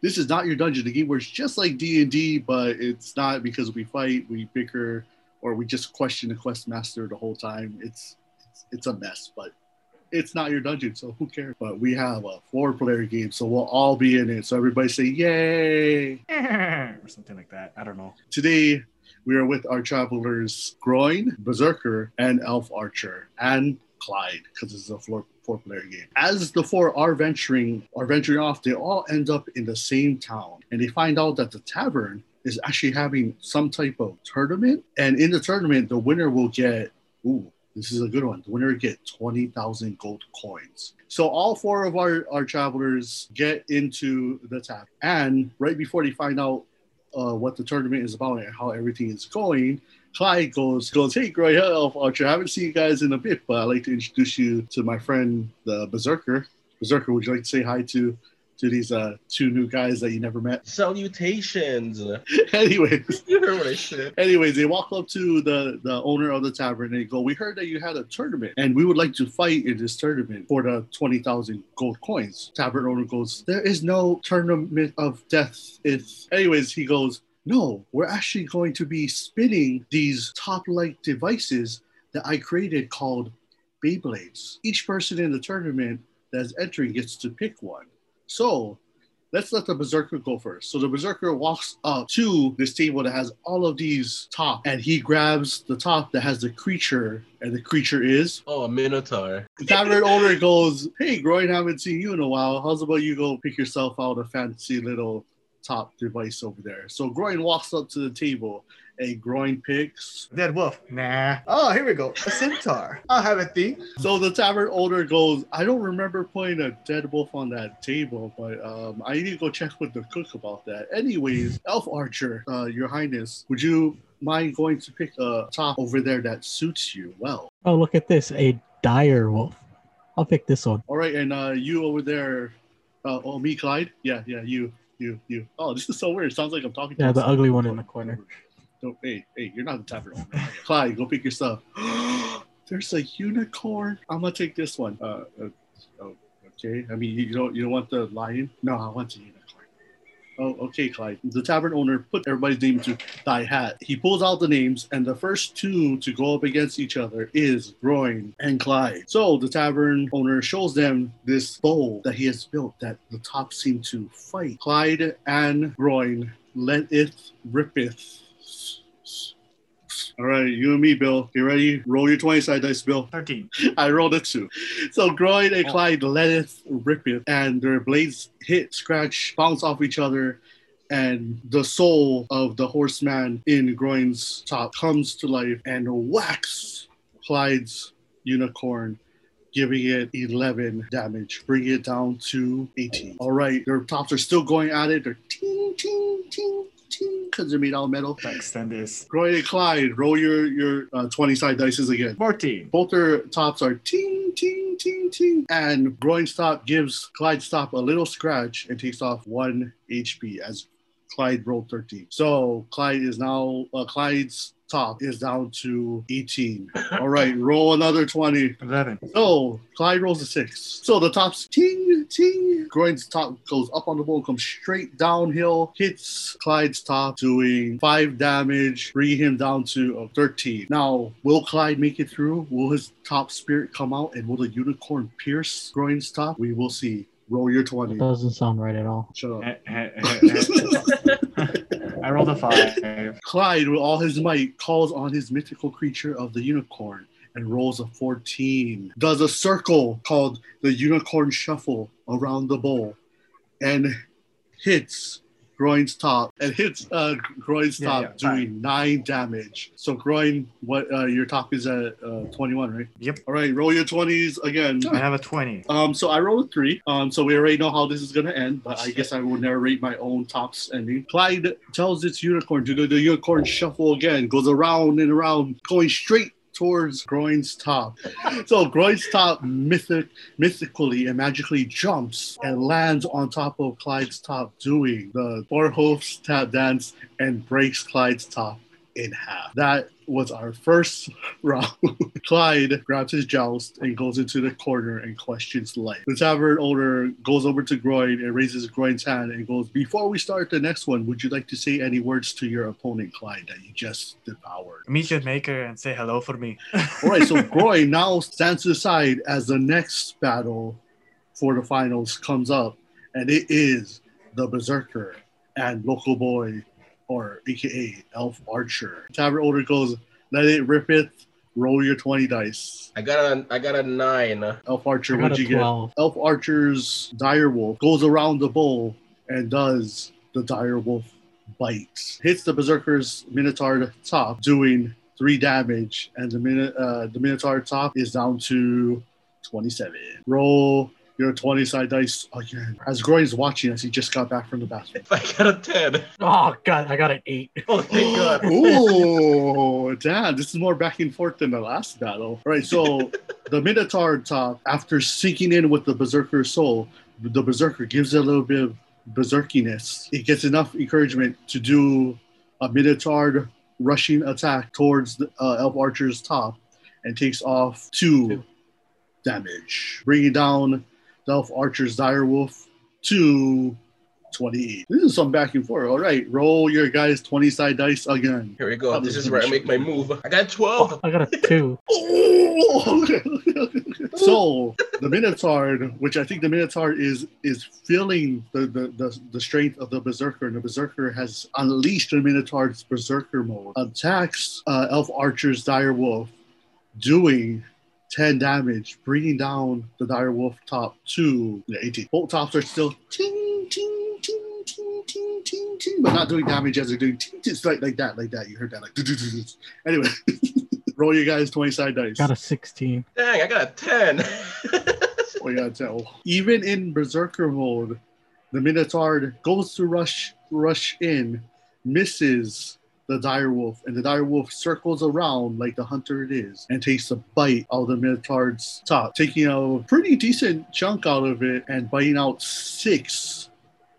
this is not your dungeon. The game works just like D and D, but it's not because we fight, we bicker, or we just question the quest master the whole time. It's it's, it's a mess, but it's not your dungeon, so who cares? But we have a four player game, so we'll all be in it. So everybody say yay! or something like that. I don't know. Today we are with our travelers Groin, Berserker, and Elf Archer, and Clyde, because this is a four, four player game. As the four are venturing are venturing off, they all end up in the same town, and they find out that the tavern is actually having some type of tournament. And in the tournament, the winner will get ooh, this is a good one. The winner get 20,000 gold coins. So all four of our, our travelers get into the tap. And right before they find out uh, what the tournament is about and how everything is going, Clyde goes, goes, hey, Groy Elf Archer, I haven't seen you guys in a bit, but I'd like to introduce you to my friend, the Berserker. Berserker, would you like to say hi to to these uh, two new guys that you never met? Salutations. anyways, you heard what I said. anyways, they walk up to the the owner of the tavern and they go, "We heard that you had a tournament, and we would like to fight in this tournament for the twenty thousand gold coins." Tavern owner goes, "There is no tournament of death." If, anyways, he goes, "No, we're actually going to be spinning these top-like devices that I created called Beyblades. Each person in the tournament that's entering gets to pick one." So let's let the berserker go first. So the berserker walks up to this table that has all of these top, and he grabs the top that has the creature, and the creature is Oh, a minotaur. the tavern owner goes, "Hey, Groin, haven't seen you in a while. How's about you go pick yourself out a fancy little top device over there?" So Groin walks up to the table, and Groin picks. Dead wolf. Nah. Oh, here we go. A centaur. I'll have a thing. So the tavern owner goes, "I don't remember putting a dead wolf on that table, but um, I need to go check with the cook about that." Anyways, Elf Archer, uh, Your Highness, would you mind going to pick a top over there that suits you well? Oh, look at this. A dire wolf. I'll pick this one. All right, and uh, you over there, uh, oh me, Clyde. Yeah, yeah, you, you, you. Oh, this is so weird. Sounds like I'm talking. to Yeah, the ugly one in the corner. Don't, hey, hey, you're not the tavern owner. Clyde, go pick your stuff. There's a unicorn. I'm gonna take this one. Uh, uh, oh, okay. I mean, you don't, you don't want the lion? No, I want the unicorn. Oh, okay, Clyde. The tavern owner put everybody's name into thy hat. He pulls out the names, and the first two to go up against each other is Groin and Clyde. So the tavern owner shows them this bowl that he has built that the top seem to fight. Clyde and Groin letteth rippeth. All right, you and me, Bill. You ready? Roll your 20 side dice, Bill. 13. I rolled a two. So Groin and oh. Clyde let it rip it, and their blades hit, scratch, bounce off each other, and the soul of the horseman in Groin's top comes to life and whacks Clyde's unicorn, giving it 11 damage, bringing it down to 18. All right, their tops are still going at it. They're ting, ting, ting, because they're made of metal. Extend this. Groin and Clyde, roll your, your uh, 20 side dices again. 14. Both their tops are ting, ting, ting, ting. And Groin's top gives Clyde's top a little scratch and takes off one HP as Clyde rolled 13. So Clyde is now, uh, Clyde's top is down to 18. All right, roll another 20. 11. So Clyde rolls a six. So the top's ting, ting. Groin's top goes up on the bowl, comes straight downhill, hits Clyde's top, doing five damage, bringing him down to uh, 13. Now, will Clyde make it through? Will his top spirit come out? And will the unicorn pierce Groin's top? We will see. Roll your 20. Doesn't sound right at all. Shut up. I rolled a 5. Clyde, with all his might, calls on his mythical creature of the unicorn and rolls a 14. Does a circle called the unicorn shuffle around the bowl and hits Groin's top and hits uh, Groin's Yeah, top, yeah, doing nine damage. So Groin, what uh, your top is at uh, 21, right? Yep. All right, roll your 20s again. I have a 20. Um, so I rolled a three. Um, so we already know how this is gonna end, but I guess I will narrate my own tops ending. Clyde tells its unicorn to do the unicorn shuffle again, goes around and around, going straight towards Groin's top. So Groin's top mythic, mythically and magically jumps and lands on top of Clyde's top, doing the four hoofs tap dance and breaks Clyde's top in half. That was our first round. Clyde grabs his joust and goes into the corner and questions life. The tavern owner goes over to Groin and raises Groin's hand and goes, Before we start the next one, would you like to say any words to your opponent, Clyde, that you just devoured? Meet your maker and say hello for me. All right, so Groin now stands aside as the next battle for the finals comes up, and it is the Berserker and local boy, or AKA Elf Archer. Tavern owner goes, Let it rip it. Roll your 20 dice. I got a I got a nine. Elf Archer, what'd a you get? Elf Archer's direwolf goes around the bowl and does the direwolf bite. Hits the Berserker's Minotaur top, doing three damage, and the Min- uh, the Minotaur top is down to 27. Roll your 20 side dice again. As Groy is watching as he just got back from the bathroom. I got a ten. Oh god, I got an eight. Oh thank God. Ooh, damn, this is more back and forth than the last battle. All right, so the Minotaur top, after sinking in with the Berserker soul, the Berserker gives it a little bit of berserkiness. It gets enough encouragement to do a Minotaur rushing attack towards the uh, Elf Archer's top and takes off two, Two. damage, bringing down the Elf Archer's Direwolf to 28. This is some back and forth. All right, roll your guys' 20 side dice again. Here we go. Oh, This this is is where I make my move. I got twelve. I got a two. Oh! so the Minotaur, which I think the Minotaur is is feeling the, the, the, the strength of the Berserker, and the Berserker has unleashed the Minotaur's Berserker mode, attacks uh, Elf Archer's Dire Wolf, doing 10 damage, bringing down the Dire Wolf top to the 18. Both tops are still ting, ting, ting, ting, ting, ting, ting, but not doing damage as they're doing ting, ting, like, like that, like that. You heard that, like. Anyway, roll your guys 20 side dice. Got a sixteen. Dang, I got a ten. Oh, yeah, tell. Even in Berserker mode, the Minotaur goes to rush rush in, misses the dire wolf, and the dire wolf circles around like the hunter it is and takes a bite out of the Minotaur's top, taking a pretty decent chunk out of it and biting out six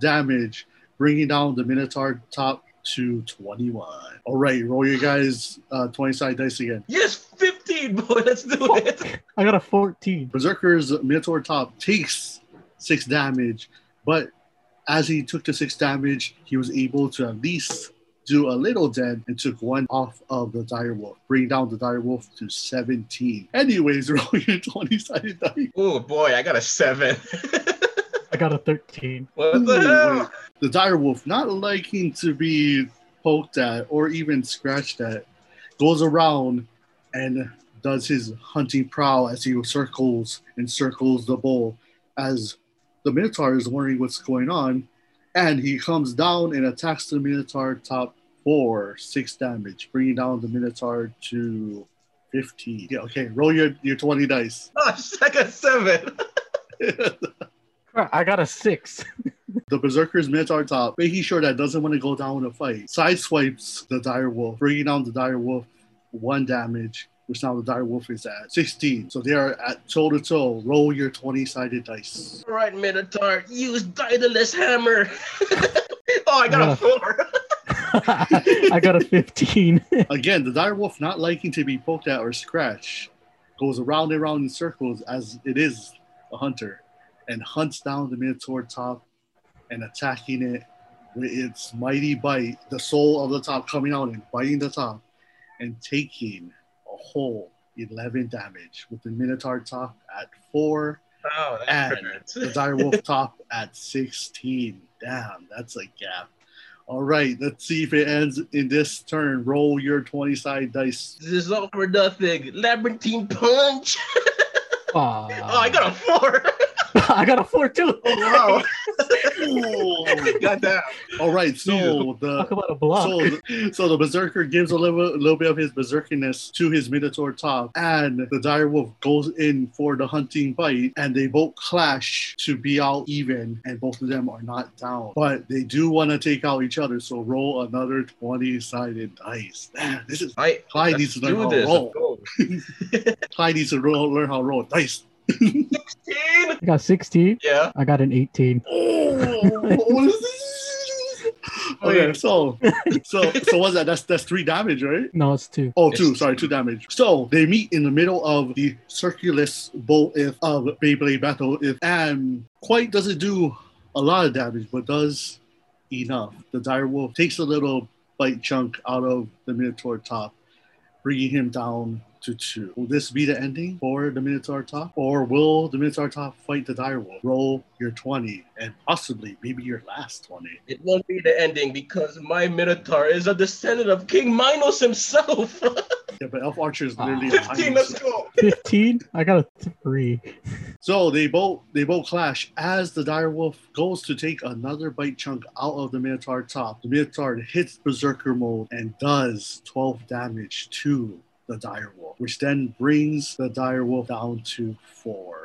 damage, bringing down the Minotaur top to 21. All right, roll your guys uh, 20 side dice again. yes, fifteen, boy. Let's do it. I got a fourteen. Berserker's Minotaur top takes six damage, but as he took the six damage, he was able to at least do a little dent and took one off of the dire wolf, bringing down the dire wolf to 17. Anyways, roll your 20 sided die. Oh boy, I got a seven. I got a thirteen. what the hell? The direwolf, not liking to be poked at or even scratched at, goes around and does his hunting prowl as he circles and circles the bowl as the Minotaur is wondering what's going on. And he comes down and attacks the Minotaur top four, six damage, bringing down the Minotaur to 15. Yeah, okay, roll your, your 20 dice. Oh, I got seven. I got a six. The Berserker's Minotaur top, making sure that doesn't want to go down in a fight, sideswipes the Dire Wolf, bringing down the Dire Wolf one damage, which now the Dire Wolf is at 16. So they are at toe to toe. Roll your 20 sided dice. All right, Minotaur, use Daedalus hammer. oh, I got Yeah. a four. I got a fifteen. Again, the Dire Wolf, not liking to be poked at or scratched, goes around and around in circles as it is a hunter and hunts down the Minotaur top and attacking it with its mighty bite, the soul of the top coming out and biting the top and taking a whole 11 damage with the Minotaur top at four, Oh, that And the Dire Wolf top at 16. Damn, that's a gap. All right, let's see if it ends in this turn. Roll your 20 side dice. This is all for nothing. Labyrinthine punch. Oh, I got a four. I got a four too. Oh, wow. Ooh. got that. All right, so the Talk about a block. so, the- so the berserker gives a little, a little bit of his berserkiness to his minotaur top, and the dire wolf goes in for the hunting bite, and they both clash to be out even, and both of them are not down. But they do want to take out each other, so roll another twenty-sided dice. Man, this is I Clyde let's needs to learn how to roll. Clyde needs to roll, learn how to roll dice. 16. I got sixteen. Yeah. I got an eighteen. Oh, what is this? Okay, so so so what's that? That's that's three damage, right? No, it's two. Oh, two. Sorry, two damage. So they meet in the middle of the circulus bowl if of Beyblade battle. If and quite doesn't do a lot of damage, but does enough. The dire wolf takes a little bite chunk out of the Minotaur top, bringing him down to two. Will this be the ending for the Minotaur top, or will the Minotaur top fight the dire wolf? Roll your twenty, and possibly maybe your last twenty. It won't be the ending because my Minotaur is a descendant of King Minos himself. Yeah, but Elf Archer is Ah. literally a 15, tiny let's go. 15? I got a three. So they both they both clash as the dire wolf goes to take another bite chunk out of the Minotaur top. The Minotaur hits Berserker mode and does 12 damage to the dire wolf, which then brings the dire wolf down to four.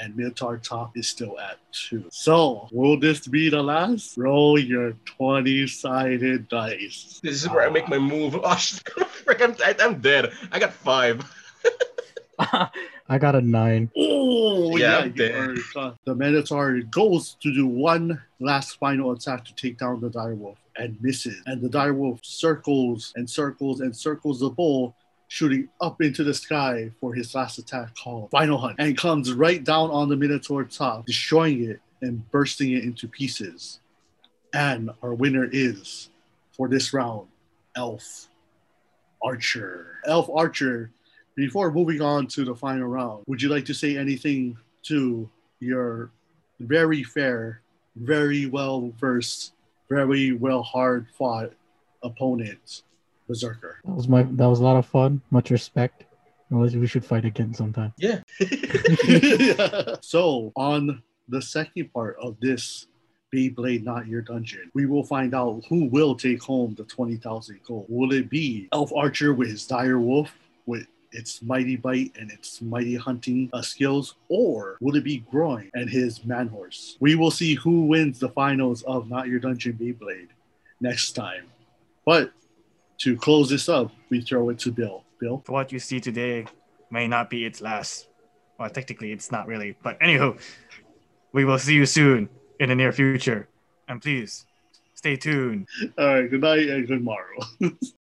And Minotaur top is still at two. So will this be the last? Roll your 20-sided dice. This is where I make my move. Oh, sh- frick, I'm, I- I'm dead. I got five. I got a nine. Oh, Yeah, yeah. Dead. are cut. The Minotaur goes to do one last final attack to take down the direwolf and misses. And the direwolf circles and circles and circles the bull, shooting up into the sky for his last attack called Final Hunt, and comes right down on the Minotaur top, destroying it and bursting it into pieces. And our winner is, for this round, Elf Archer. Elf Archer before moving on to the final round, would you like to say anything to your very fair, very well versed, very well hard fought opponent, Berserker? That was my that was a lot of fun. Much respect. Unless we should fight again sometime. Yeah. so, on the second part of this Beyblade Not Your Dungeon, we will find out who will take home the 20,000 gold. Will it be Elf Archer with his Dire Wolf with its mighty bite and its mighty hunting uh, skills, or will it be Groin and his man horse? We will see who wins the finals of Not Your Dungeon Beyblade next time. But to close this up, we throw it to Bill. Bill? What you see today may not be its last. Well, technically, it's not really. But anywho, we will see you soon in the near future. And please, stay tuned. All right, good night and good morrow.